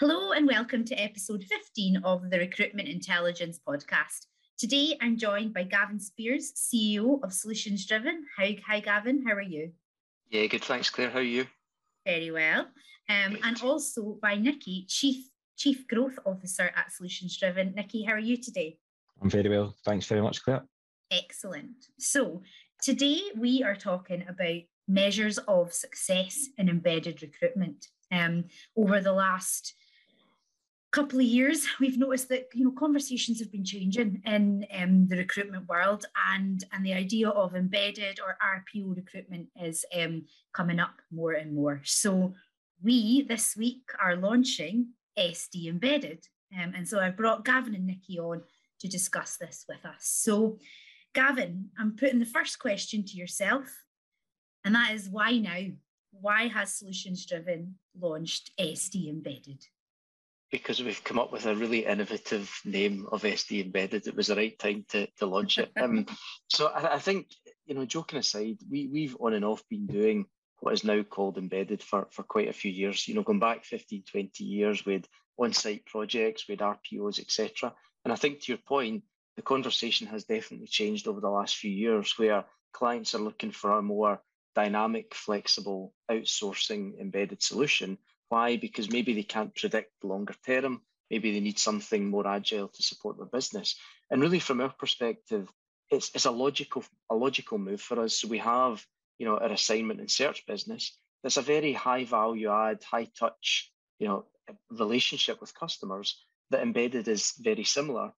Hello and welcome to episode 15 of the Recruitment Intelligence podcast. Today I'm joined by Gavin Speirs, CEO of Solutions Driven. Hi, hi Gavin, how are you? Yeah, good. Thanks, Claire. How are you? Very well. Um, and also by Nicki, Chief Chief Growth Officer at Solutions Driven. Nicki, how are you today? I'm very well. Thanks very much, Claire. Excellent. So today we are talking about measures of success in embedded recruitment. Um, over the last couple of years, we've noticed that you know conversations have been changing in um, the recruitment world, and and the idea of embedded or RPO recruitment is um, coming up more and more. So we this week are launching SD Embedded, um, and so I brought Gavin and Nicki on to discuss this with us. So, Gavin, I'm putting the first question to yourself, and that is why now? Why has Solutions Driven launched SD Embedded? Because we've come up with a really innovative name of SD embedded, it was the right time to, to launch it. Um, so I, I, think, you know, joking aside, we, we've on and off been doing what is now called embedded for, for quite a few years, you know, going back 15, 20 years with on-site projects, with RPOs, etc. And I think to your point, the conversation has definitely changed over the last few years where clients are looking for a more dynamic, flexible outsourcing embedded solution why? Because maybe they can't predict longer term. Maybe they need something more agile to support their business. And really, from our perspective, it's, it's a logical a logical move for us. So we have, you know, our assignment and search business. That's a very high value add, high touch, you know, relationship with customers. That embedded is very similar.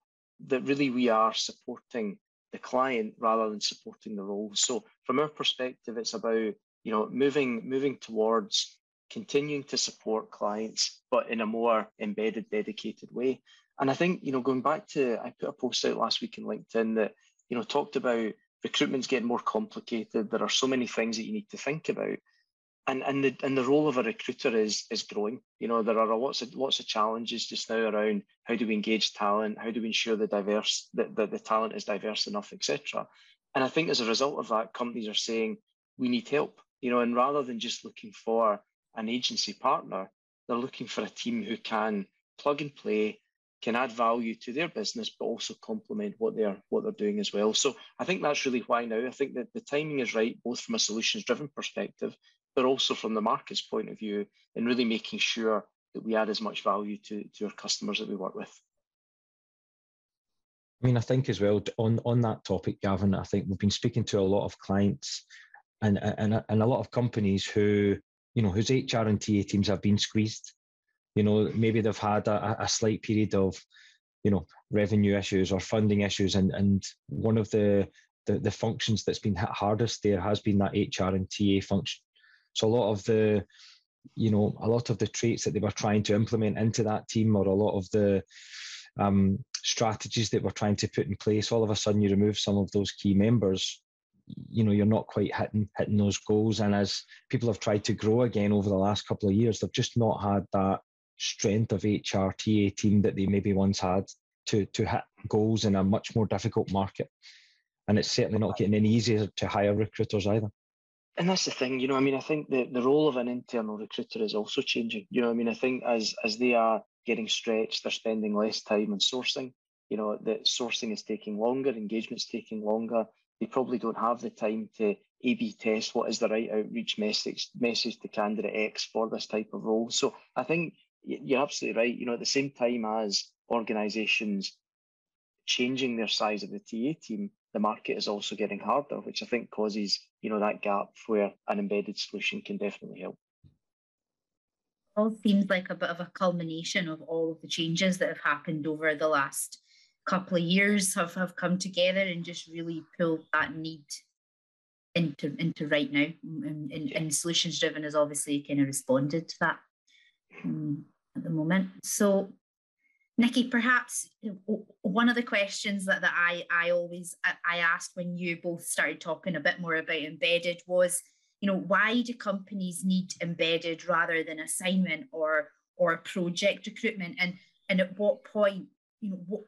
That really we are supporting the client rather than supporting the role. So from our perspective, it's about you know moving moving towards continuing to support clients, but in a more embedded, dedicated way. And I think, you know, going back to, I put a post out last week in LinkedIn that, you know, talked about recruitment's getting more complicated. There are so many things that you need to think about. And, and the and the role of a recruiter is is growing. You know, there are lots of lots of challenges just now around how do we engage talent, how do we ensure the diverse that, that the talent is diverse enough, etc. And I think as a result of that, companies are saying we need help. You know, and rather than just looking for an agency partner, they're looking for a team who can plug and play, can add value to their business, but also complement what they're what they're doing as well. So I think that's really why now I think that the timing is right, both from a solutions driven perspective, but also from the market's point of view, in really making sure that we add as much value to, to our customers that we work with. I mean, I think as well on on that topic, Gavin. I think we've been speaking to a lot of clients and and and a lot of companies who you know, whose HR and TA teams have been squeezed. You know, maybe they've had a, a slight period of, you know, revenue issues or funding issues, and and one of the the, the functions that's been hit hardest there has been that HR and TA function. So a lot of the, you know, a lot of the traits that they were trying to implement into that team, or a lot of the um, strategies that we're trying to put in place, all of a sudden you remove some of those key members you know you're not quite hitting hitting those goals. And as people have tried to grow again over the last couple of years they've just not had that strength of HRTA team that they maybe once had to to hit goals in a much more difficult market. And it's certainly not getting any easier to hire recruiters either. And that's the thing you know i mean i think the, the role of an internal recruiter is also changing. You know i mean i think as as they are getting stretched they're spending less time on sourcing. You know that sourcing is taking longer engagement's taking longer they probably don't have the time to A/B test what is the right outreach message message to candidate X for this type of role. So I think you're absolutely right. You know, at the same time as organisations changing their size of the TA team, the market is also getting harder, which I think causes you know that gap where an embedded solution can definitely help. All seems like a bit of a culmination of all of the changes that have happened over the last couple of years have, have come together and just really pulled that need into into right now. And, and, and solutions driven has obviously kind of responded to that um, at the moment. So nicki perhaps one of the questions that, that i i always i asked when you both started talking a bit more about embedded was you know why do companies need embedded rather than assignment or or project recruitment? And and at what point you know what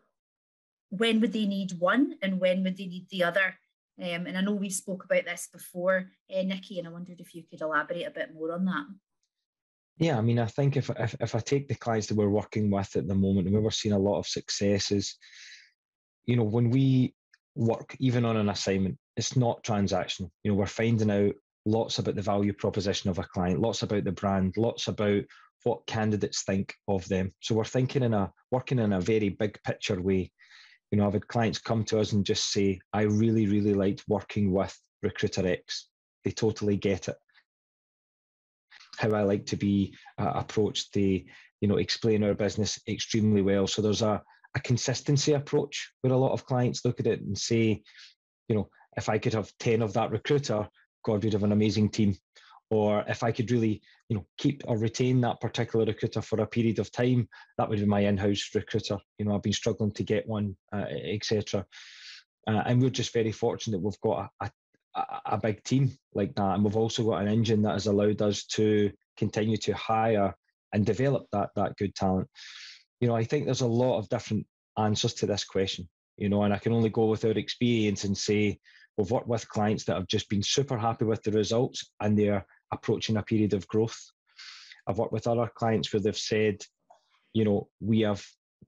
when would they need one and when would they need the other? Um, and I know we spoke about this before, uh, Nicki, and I wondered if you could elaborate a bit more on that. Yeah, I mean, I think if, if if I take the clients that we're working with at the moment, and we were seeing a lot of successes, you know, when we work even on an assignment, it's not transactional. You know, we're finding out lots about the value proposition of a client, lots about the brand, lots about what candidates think of them. So we're thinking in a working in a very big picture way. You know, I've had clients come to us and just say, I really, really liked working with Recruiter X. They totally get it how I like to be uh, approached. They, you know, explain our business extremely well. So there's a, a consistency approach where a lot of clients look at it and say, you know, if I could have 10 of that recruiter, God, we'd have an amazing team. Or if I could really, you know, keep or retain that particular recruiter for a period of time, that would be my in-house recruiter. You know, I've been struggling to get one, uh, etc. Uh, and we're just very fortunate that we've got a, a, a big team like that. And we've also got an engine that has allowed us to continue to hire and develop that that good talent. You know, I think there's a lot of different answers to this question. You know, and I can only go with our experience and say we've worked with clients that have just been super happy with the results and they're approaching a period of growth. I've worked with other clients where they've said, you know, we have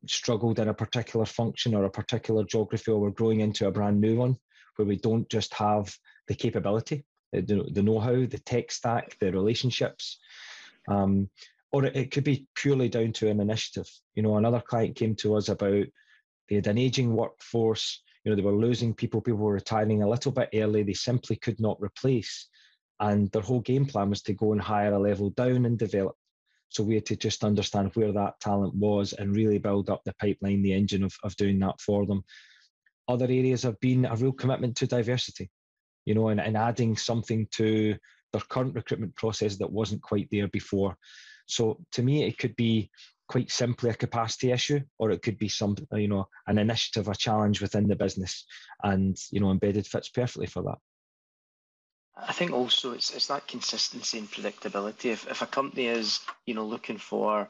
struggled in a particular function or a particular geography or we're growing into a brand new one where we don't just have the capability, the, the know-how, the tech stack, the relationships. Um, or it could be purely down to an initiative. You know, another client came to us about they had an aging workforce. You know, they were losing people. People were retiring a little bit early. They simply could not replace, and their whole game plan was to go and hire a level down and develop. So we had to just understand where that talent was and really build up the pipeline, the engine of, of doing that for them. Other areas have been a real commitment to diversity, you know, and, and adding something to their current recruitment process that wasn't quite there before. So to me, it could be quite simply a capacity issue, or it could be some, you know, an initiative, a challenge within the business, and you know, embedded fits perfectly for that. I think also it's it's that consistency and predictability. If if a company is you know looking for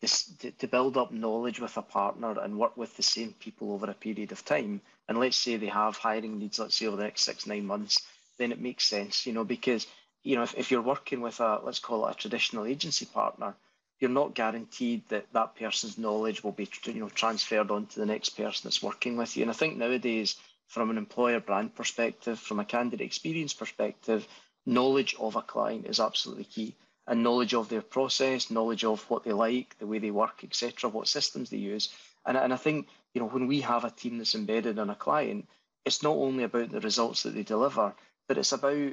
this to, to build up knowledge with a partner and work with the same people over a period of time, and let's say they have hiring needs, let's say over the next six nine months, then it makes sense, you know, because you know if, if you're working with a let's call it a traditional agency partner, you're not guaranteed that that person's knowledge will be you know transferred on to the next person that's working with you. And I think nowadays from an employer brand perspective, from a candidate experience perspective, knowledge of a client is absolutely key. And knowledge of their process, knowledge of what they like, the way they work, etc., what systems they use. And, and I think, you know, when we have a team that's embedded on a client, it's not only about the results that they deliver, but it's about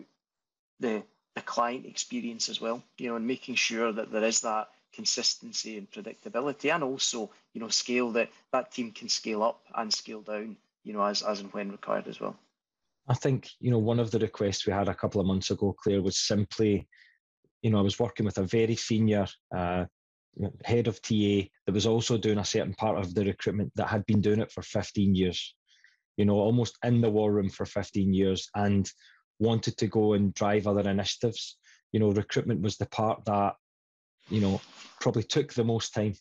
the the client experience as well, you know, and making sure that there is that consistency and predictability and also, you know, scale that that team can scale up and scale down you know, as, as and when required as well. I think, you know, one of the requests we had a couple of months ago, Claire, was simply, you know, I was working with a very senior uh, head of TA that was also doing a certain part of the recruitment that had been doing it for 15 years, you know, almost in the war room for 15 years and wanted to go and drive other initiatives. You know, recruitment was the part that, you know, probably took the most time.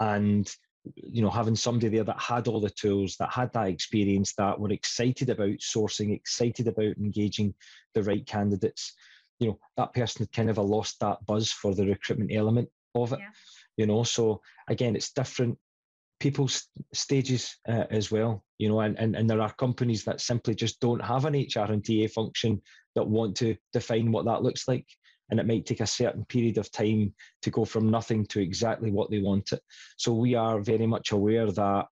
And you know, having somebody there that had all the tools, that had that experience, that were excited about sourcing, excited about engaging the right candidates, you know, that person had kind of lost that buzz for the recruitment element of it. Yeah. You know, so again, it's different people's stages uh, as well. You know, and, and and there are companies that simply just don't have an HR and TA function that want to define what that looks like and it might take a certain period of time to go from nothing to exactly what they want it. So we are very much aware that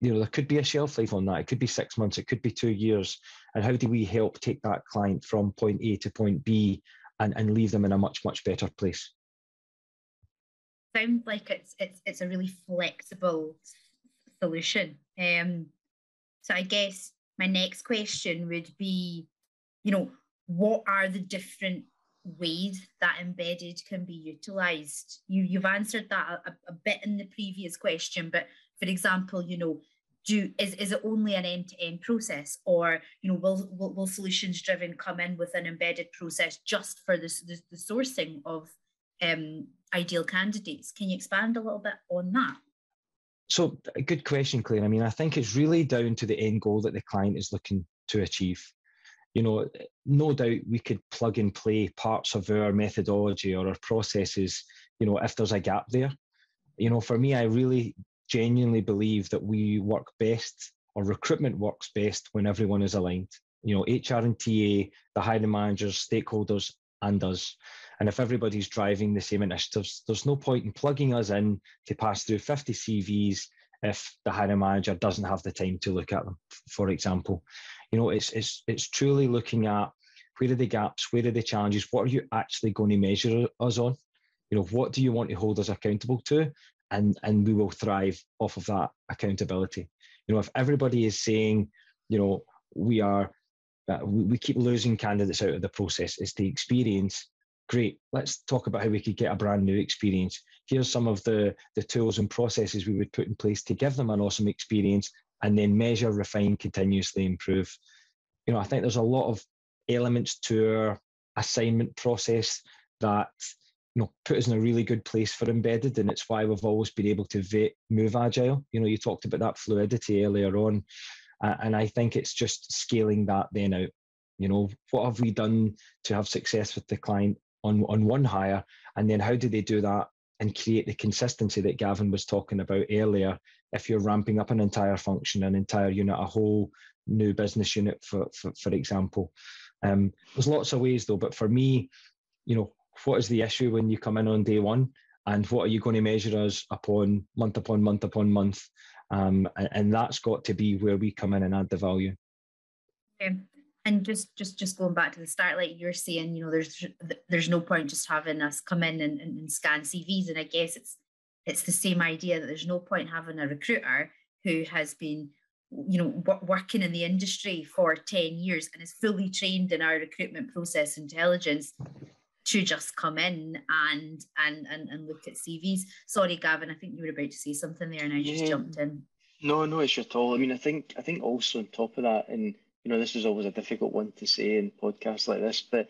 you know there could be a shelf life on that. It could be six months, it could be two years. And how do we help take that client from point A to point B and, and leave them in a much, much better place? Sounds like it's it's it's a really flexible solution. Um, so I guess my next question would be, you know, what are the different ways that embedded can be utilized. You you've answered that a, a, bit in the previous question but for example you know do is, is it only an end-to-end process or you know will, will, will solutions driven come in with an embedded process just for this, the, the sourcing of um, ideal candidates? Can you expand a little bit on that? So a good question claire. I mean i think it's really down to the end goal that the client is looking to achieve you know, no doubt we could plug and play parts of our methodology or our processes, you know, if there's a gap there. You know, for me, I really genuinely believe that we work best or recruitment works best when everyone is aligned. You know, HR and TA, the hiring managers, stakeholders, and us. And if everybody's driving the same initiatives, there's no point in plugging us in to pass through 50 CVs if the hiring manager doesn't have the time to look at them, for example. You know, it's it's it's truly looking at where are the gaps, where are the challenges, what are you actually going to measure us on? You know, what do you want to hold us accountable to? And and we will thrive off of that accountability. You know, if everybody is saying, you know, we are uh, we, we keep losing candidates out of the process, it's the experience great let's talk about how we could get a brand new experience here's some of the the tools and processes we would put in place to give them an awesome experience and then measure refine continuously improve you know i think there's a lot of elements to our assignment process that you know put us in a really good place for embedded and it's why we've always been able to vet, move agile you know you talked about that fluidity earlier on uh, and i think it's just scaling that then out you know what have we done to have success with the client on, on one hire? And then how do they do that and create the consistency that Gavin was talking about earlier? If you're ramping up an entire function, an entire unit, a whole new business unit, for, for, for example. Um, there's lots of ways though, but for me, you know, what is the issue when you come in on day one? And what are you going to measure us upon month upon month upon month? Um, and, and, that's got to be where we come in and add the value. And just just just going back to the start like you're saying you know there's there's no point just having us come in and, and, scan cvs and i guess it's it's the same idea that there's no point having a recruiter who has been you know w- working in the industry for 10 years and is fully trained in our recruitment process intelligence to just come in and and and, and look at cvs sorry gavin i think you were about to say something there and i just jumped in. No no it's at all i mean i think i think also on top of that and you know, this is always a difficult one to say in podcasts like this, but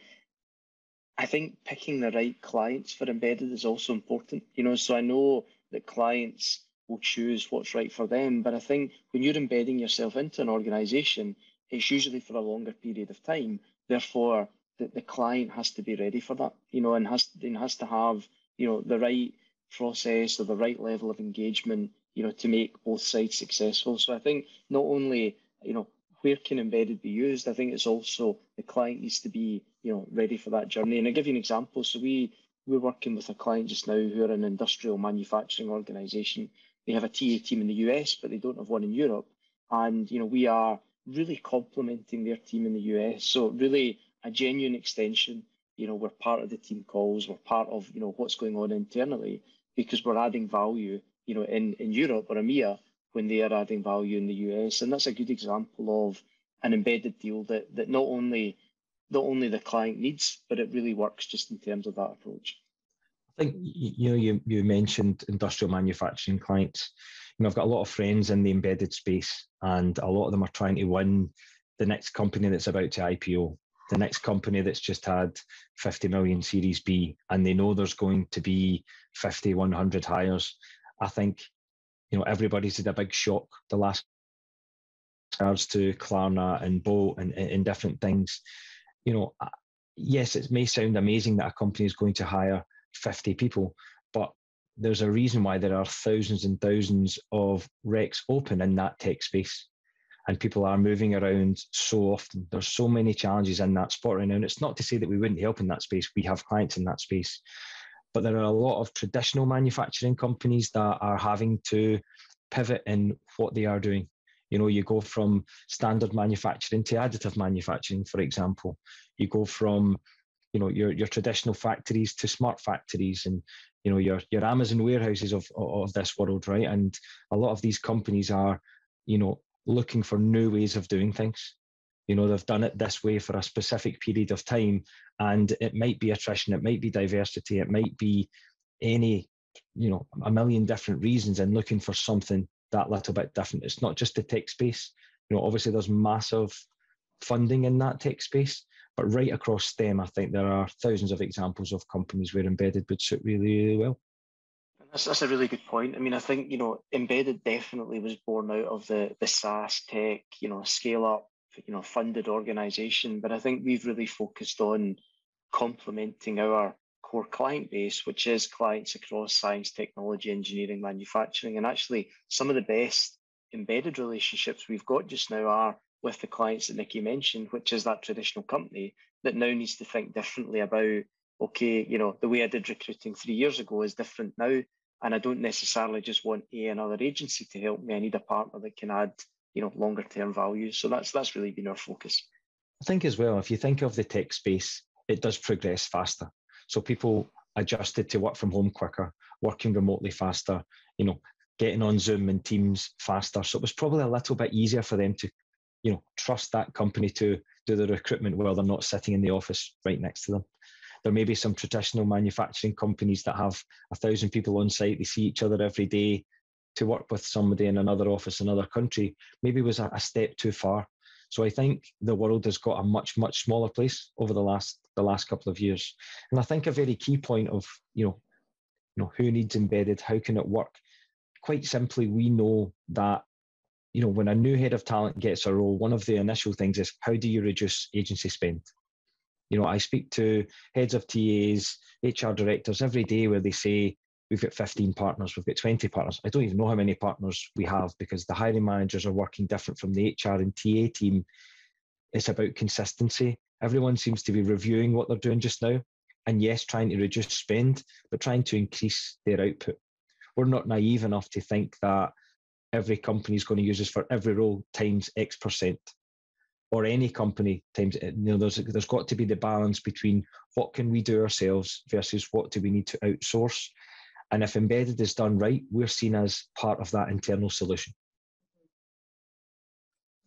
I think picking the right clients for embedded is also important. You know, so I know that clients will choose what's right for them, but I think when you're embedding yourself into an organization, it's usually for a longer period of time. Therefore, the, the client has to be ready for that, you know, and has and has to have, you know, the right process or the right level of engagement, you know, to make both sides successful. So I think not only, you know, where can embedded be used? I think it's also the client needs to be, you know, ready for that journey. And I'll give you an example. So we we're working with a client just now who are an industrial manufacturing organization. They have a TA team in the US, but they don't have one in Europe. And you know, we are really complementing their team in the US. So really a genuine extension. You know, we're part of the team calls, we're part of, you know, what's going on internally because we're adding value, you know, in, in Europe or EMEA when they are adding value in the US. And that's a good example of an embedded deal that, that not only not only the client needs, but it really works just in terms of that approach. I think you know you you mentioned industrial manufacturing clients. You know, I've got a lot of friends in the embedded space, and a lot of them are trying to win the next company that's about to IPO, the next company that's just had 50 million Series B, and they know there's going to be 50, 100 hires. I think you know, everybody's had a big shock the last regards to Klarna and Bolt and, and different things. You know, uh, yes, it may sound amazing that a company is going to hire 50 people, but there's a reason why there are thousands and thousands of recs open in that tech space. And people are moving around so often. There's so many challenges in that spot right now. And it's not to say that we wouldn't help in that space. We have clients in that space but there are a lot of traditional manufacturing companies that are having to pivot in what they are doing. You know, you go from standard manufacturing to additive manufacturing, for example. You go from, you know, your, your traditional factories to smart factories and, you know, your, your Amazon warehouses of, of this world, right? And a lot of these companies are, you know, looking for new ways of doing things. You know, they've done it this way for a specific period of time, and it might be attrition, it might be diversity, it might be any, you know, a million different reasons, and looking for something that little bit different. It's not just the tech space. You know, obviously there's massive funding in that tech space, but right across STEM, I think there are thousands of examples of companies where embedded would suit really, really well. That's, that's a really good point. I mean, I think, you know, embedded definitely was born out of the, the SaaS tech, you know, scale up you know funded organization, but I think we've really focused on complementing our core client base, which is clients across science, technology, engineering, manufacturing. And actually, some of the best embedded relationships we've got just now are with the clients that Nicki mentioned, which is that traditional company that now needs to think differently about, okay, you know, the way I did recruiting three years ago is different now. And I don't necessarily just want a another agency to help me. I need a partner that can add, you know, longer term values. So that's that's really been our focus. I think as well, if you think of the tech space, it does progress faster. So people adjusted to work from home quicker, working remotely faster, you know, getting on Zoom and Teams faster. So it was probably a little bit easier for them to, you know, trust that company to do the recruitment while they're not sitting in the office right next to them. There may be some traditional manufacturing companies that have a thousand people on site. They see each other every day. To work with somebody in another office, another country, maybe was a, a step too far. So I think the world has got a much much smaller place over the last the last couple of years, and I think a very key point of you know, you know who needs embedded, how can it work? Quite simply, we know that you know when a new head of talent gets a role, one of the initial things is how do you reduce agency spend? You know, I speak to heads of TAs, HR directors every day where they say, we've got 15 partners, we've got 20 partners. I don't even know how many partners we have because the hiring managers are working different from the HR and TA team. It's about consistency. Everyone seems to be reviewing what they're doing just now. And yes, trying to reduce spend, but trying to increase their output. We're not naive enough to think that every company is going to use us for every role times X percent or any company times you know there's there's got to be the balance between what can we do ourselves versus what do we need to outsource and if embedded is done right we're seen as part of that internal solution.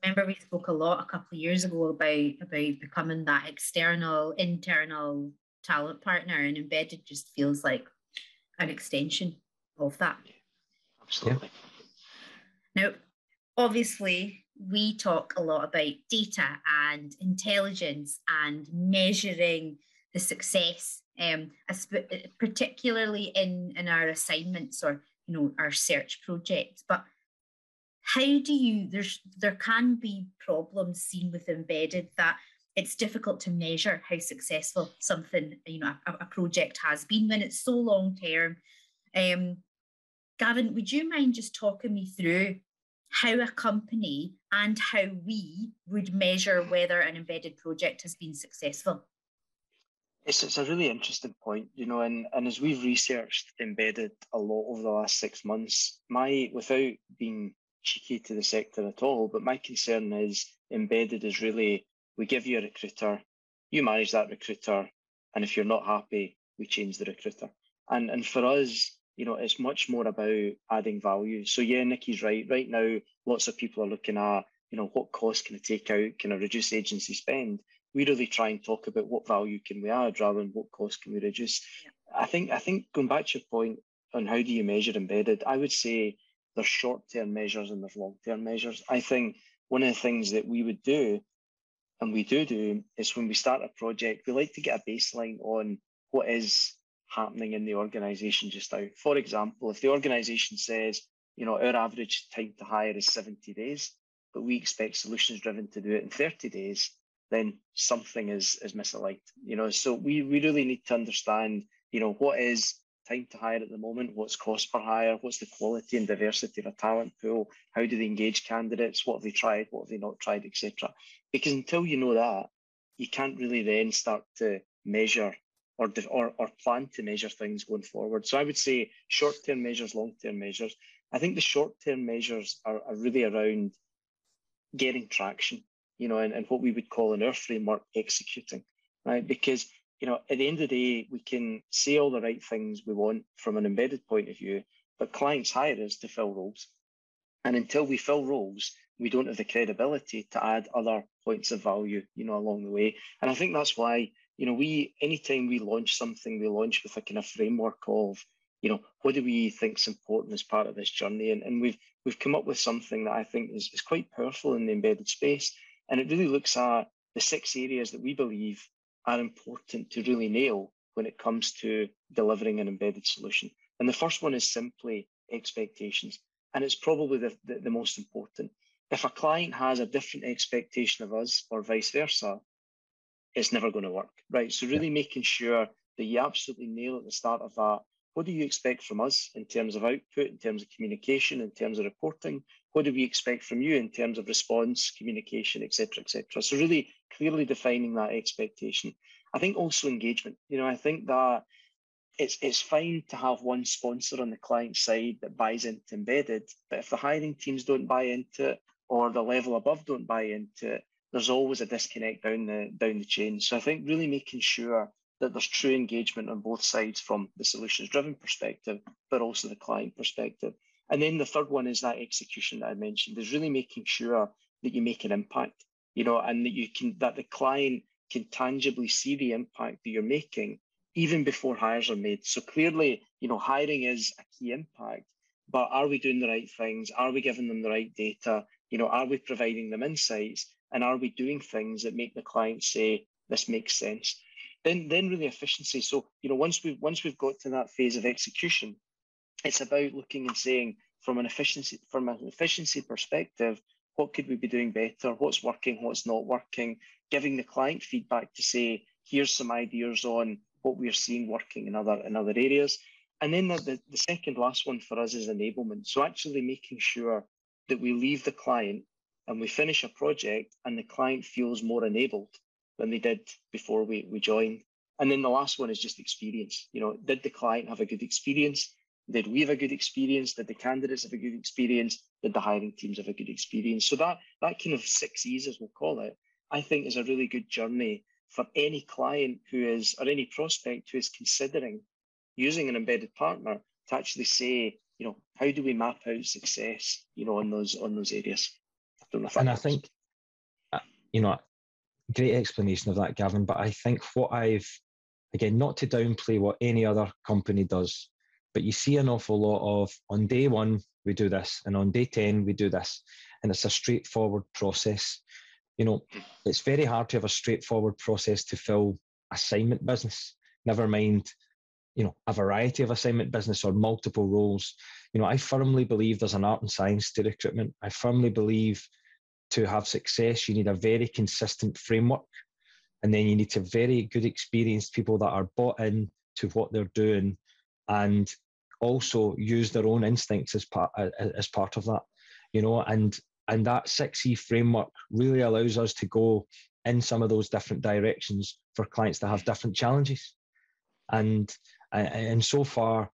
Remember we spoke a lot a couple of years ago about about becoming that external internal talent partner and embedded just feels like an extension of that. Absolutely. Yeah. now obviously we talk a lot about data and intelligence and measuring the success, um, particularly in, in our assignments or you know our search projects. But how do you there's there can be problems seen with embedded that it's difficult to measure how successful something you know a, a project has been when it's so long term. Um, Gavin, would you mind just talking me through how a company and how we would measure whether an embedded project has been successful. It's, it's a really interesting point, you know, and, and as we've researched embedded a lot over the last six months, my without being cheeky to the sector at all, but my concern is embedded is really we give you a recruiter, you manage that recruiter, and if you're not happy, we change the recruiter. And and for us, you know, it's much more about adding value. So yeah, Nicki's right. Right now, lots of people are looking at, you know, what cost can I take out? Can I reduce agency spend? We really try and talk about what value can we add rather than what cost can we reduce. Yeah. I think I think going back to your point on how do you measure embedded, I would say there's short-term measures and there's long-term measures. I think one of the things that we would do, and we do do, is when we start a project, we like to get a baseline on what is happening in the organization just now. For example, if the organization says, you know, our average time to hire is 70 days, but we expect solutions driven to do it in 30 days, then something is is misaligned. You know, so we, we really need to understand, you know, what is time to hire at the moment, what's cost per hire, what's the quality and diversity of a talent pool, how do they engage candidates, what have they tried, what have they not tried, etc. Because until you know that, you can't really then start to measure or, or, or plan to measure things going forward. So I would say short term measures, long term measures. I think the short term measures are, are really around getting traction, you know, and, and what we would call in our framework executing, right? Because, you know, at the end of the day, we can say all the right things we want from an embedded point of view, but clients hire us to fill roles. And until we fill roles, we don't have the credibility to add other points of value, you know, along the way. And I think that's why you know, we anytime we launch something, we launch with a kind of framework of, you know, what do we think is important as part of this journey? And, and we've we've come up with something that I think is, is quite powerful in the embedded space. And it really looks at the six areas that we believe are important to really nail when it comes to delivering an embedded solution. And the first one is simply expectations. And it's probably the, the, the most important. if a client has a different expectation of us or vice versa, it's never going to work, right? So really yeah. making sure that you absolutely nail at the start of that. What do you expect from us in terms of output, in terms of communication, in terms of reporting? What do we expect from you in terms of response, communication, etc., etc.? So really clearly defining that expectation. I think also engagement. You know, I think that it's it's fine to have one sponsor on the client side that buys into embedded, but if the hiring teams don't buy into it or the level above don't buy into it, there's always a disconnect down the down the chain. So I think really making sure that there's true engagement on both sides from the solutions driven perspective, but also the client perspective. And then the third one is that execution that I mentioned is really making sure that you make an impact, you know, and that you can that the client can tangibly see the impact that you're making even before hires are made. So clearly, you know, hiring is a key impact, but are we doing the right things? Are we giving them the right data? You know, are we providing them insights? And are we doing things that make the client say, this makes sense? Then then really efficiency. So, you know, once we've once we've got to that phase of execution, it's about looking and saying from an efficiency from an efficiency perspective, what could we be doing better? What's working, what's not working? Giving the client feedback to say, here's some ideas on what we're seeing working in other in other areas. And then the, the, the second last one for us is enablement. So actually making sure that we leave the client and we finish a project and the client feels more enabled than they did before we, we joined. And then the last one is just experience. You know, did the client have a good experience? Did we have a good experience? Did the candidates have a good experience? Did the hiring teams have a good experience? So that that kind of six E's, as we'll call it, I think is a really good journey for any client who is or any prospect who is considering using an embedded partner to actually say, you know, how do we map out success, you know, on those on those areas? I don't know if and I think, uh, you know, great explanation of that, Gavin. But I think what I've again, not to downplay what any other company does, but you see an awful lot of on day one we do this, and on day ten we do this, and it's a straightforward process. You know, it's very hard to have a straightforward process to fill assignment business. Never mind you know a variety of assignment business or multiple roles you know i firmly believe there's an art and science to recruitment i firmly believe to have success you need a very consistent framework and then you need to very good experienced people that are bought in to what they're doing and also use their own instincts as part as part of that you know and and that 6e framework really allows us to go in some of those different directions for clients that have different challenges. And and so far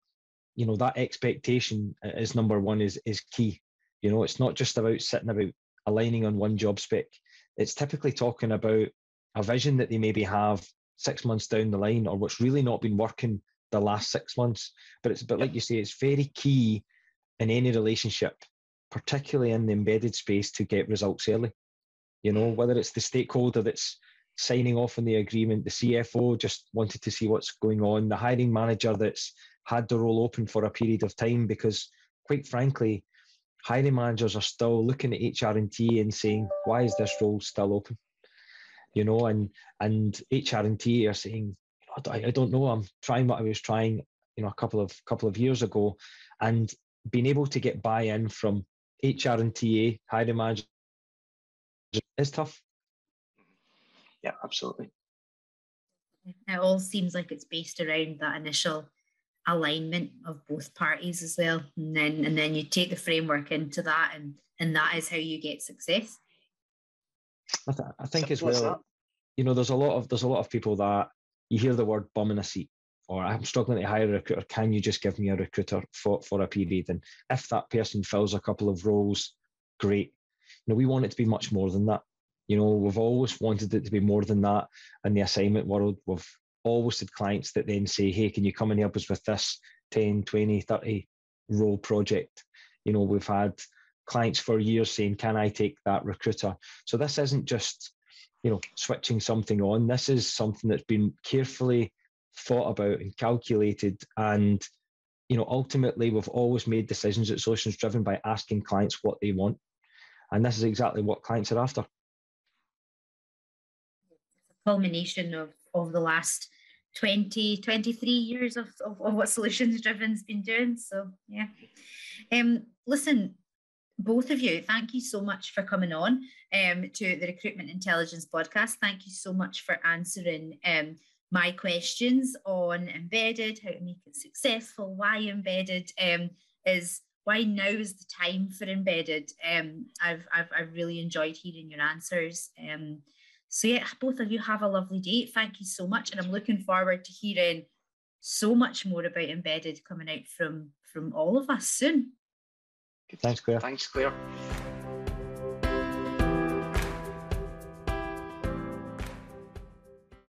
you know that expectation is number one is is key. You know it's not just about sitting about aligning on one job spec. It's typically talking about a vision that they maybe have six months down the line or what's really not been working the last six months but it's but like you say it's very key in any relationship particularly in the embedded space to get results early you know mm. whether it's the stakeholder that's signing off on the agreement. The CFO just wanted to see what's going on. The hiring manager that's had the role open for a period of time because, quite frankly, hiring managers are still looking at HR and T and saying, "Why is this role still open?" You know, and and HR and T are saying, I, I don't know. I'm trying what I was trying, you know, a couple of couple of years ago, and being able to get buy-in from HR and TA hiring managers is tough yeah, absolutely. It all seems like it's based around that initial alignment of both parties as well, and then and then you take the framework into that, and and that is how you get success. I, th- I think as well, you know, there's a lot of there's a lot of people that you hear the word bum in a seat, or I'm struggling to hire a recruiter. Can you just give me a recruiter for for a period? And if that person fills a couple of roles, great. You know, we want it to be much more than that. You know, we've always wanted it to be more than that in the assignment world. We've always had clients that then say, hey, can you come and help us with this 10, 20, 30 role project? You know, we've had clients for years saying, can I take that recruiter? So this isn't just, you know, switching something on. This is something that's been carefully thought about and calculated and you know ultimately we've always made decisions at solutions driven by asking clients what they want and this is exactly what clients are after culmination of, of the last 20, 23 years of, of, of what solutions driven's been doing. So yeah. Um, listen, both of you, thank you so much for coming on um, to the Recruitment Intelligence podcast. Thank you so much for answering um, my questions on embedded, how to make it successful, why embedded um, is why now is the time for embedded. Um, I've, I've, I've really enjoyed hearing your answers. Um, so yeah, both of you have a lovely day. Thank you so much, and I'm looking forward to hearing so much more about embedded coming out from from all of us soon. Thanks, Claire. Thanks, Claire.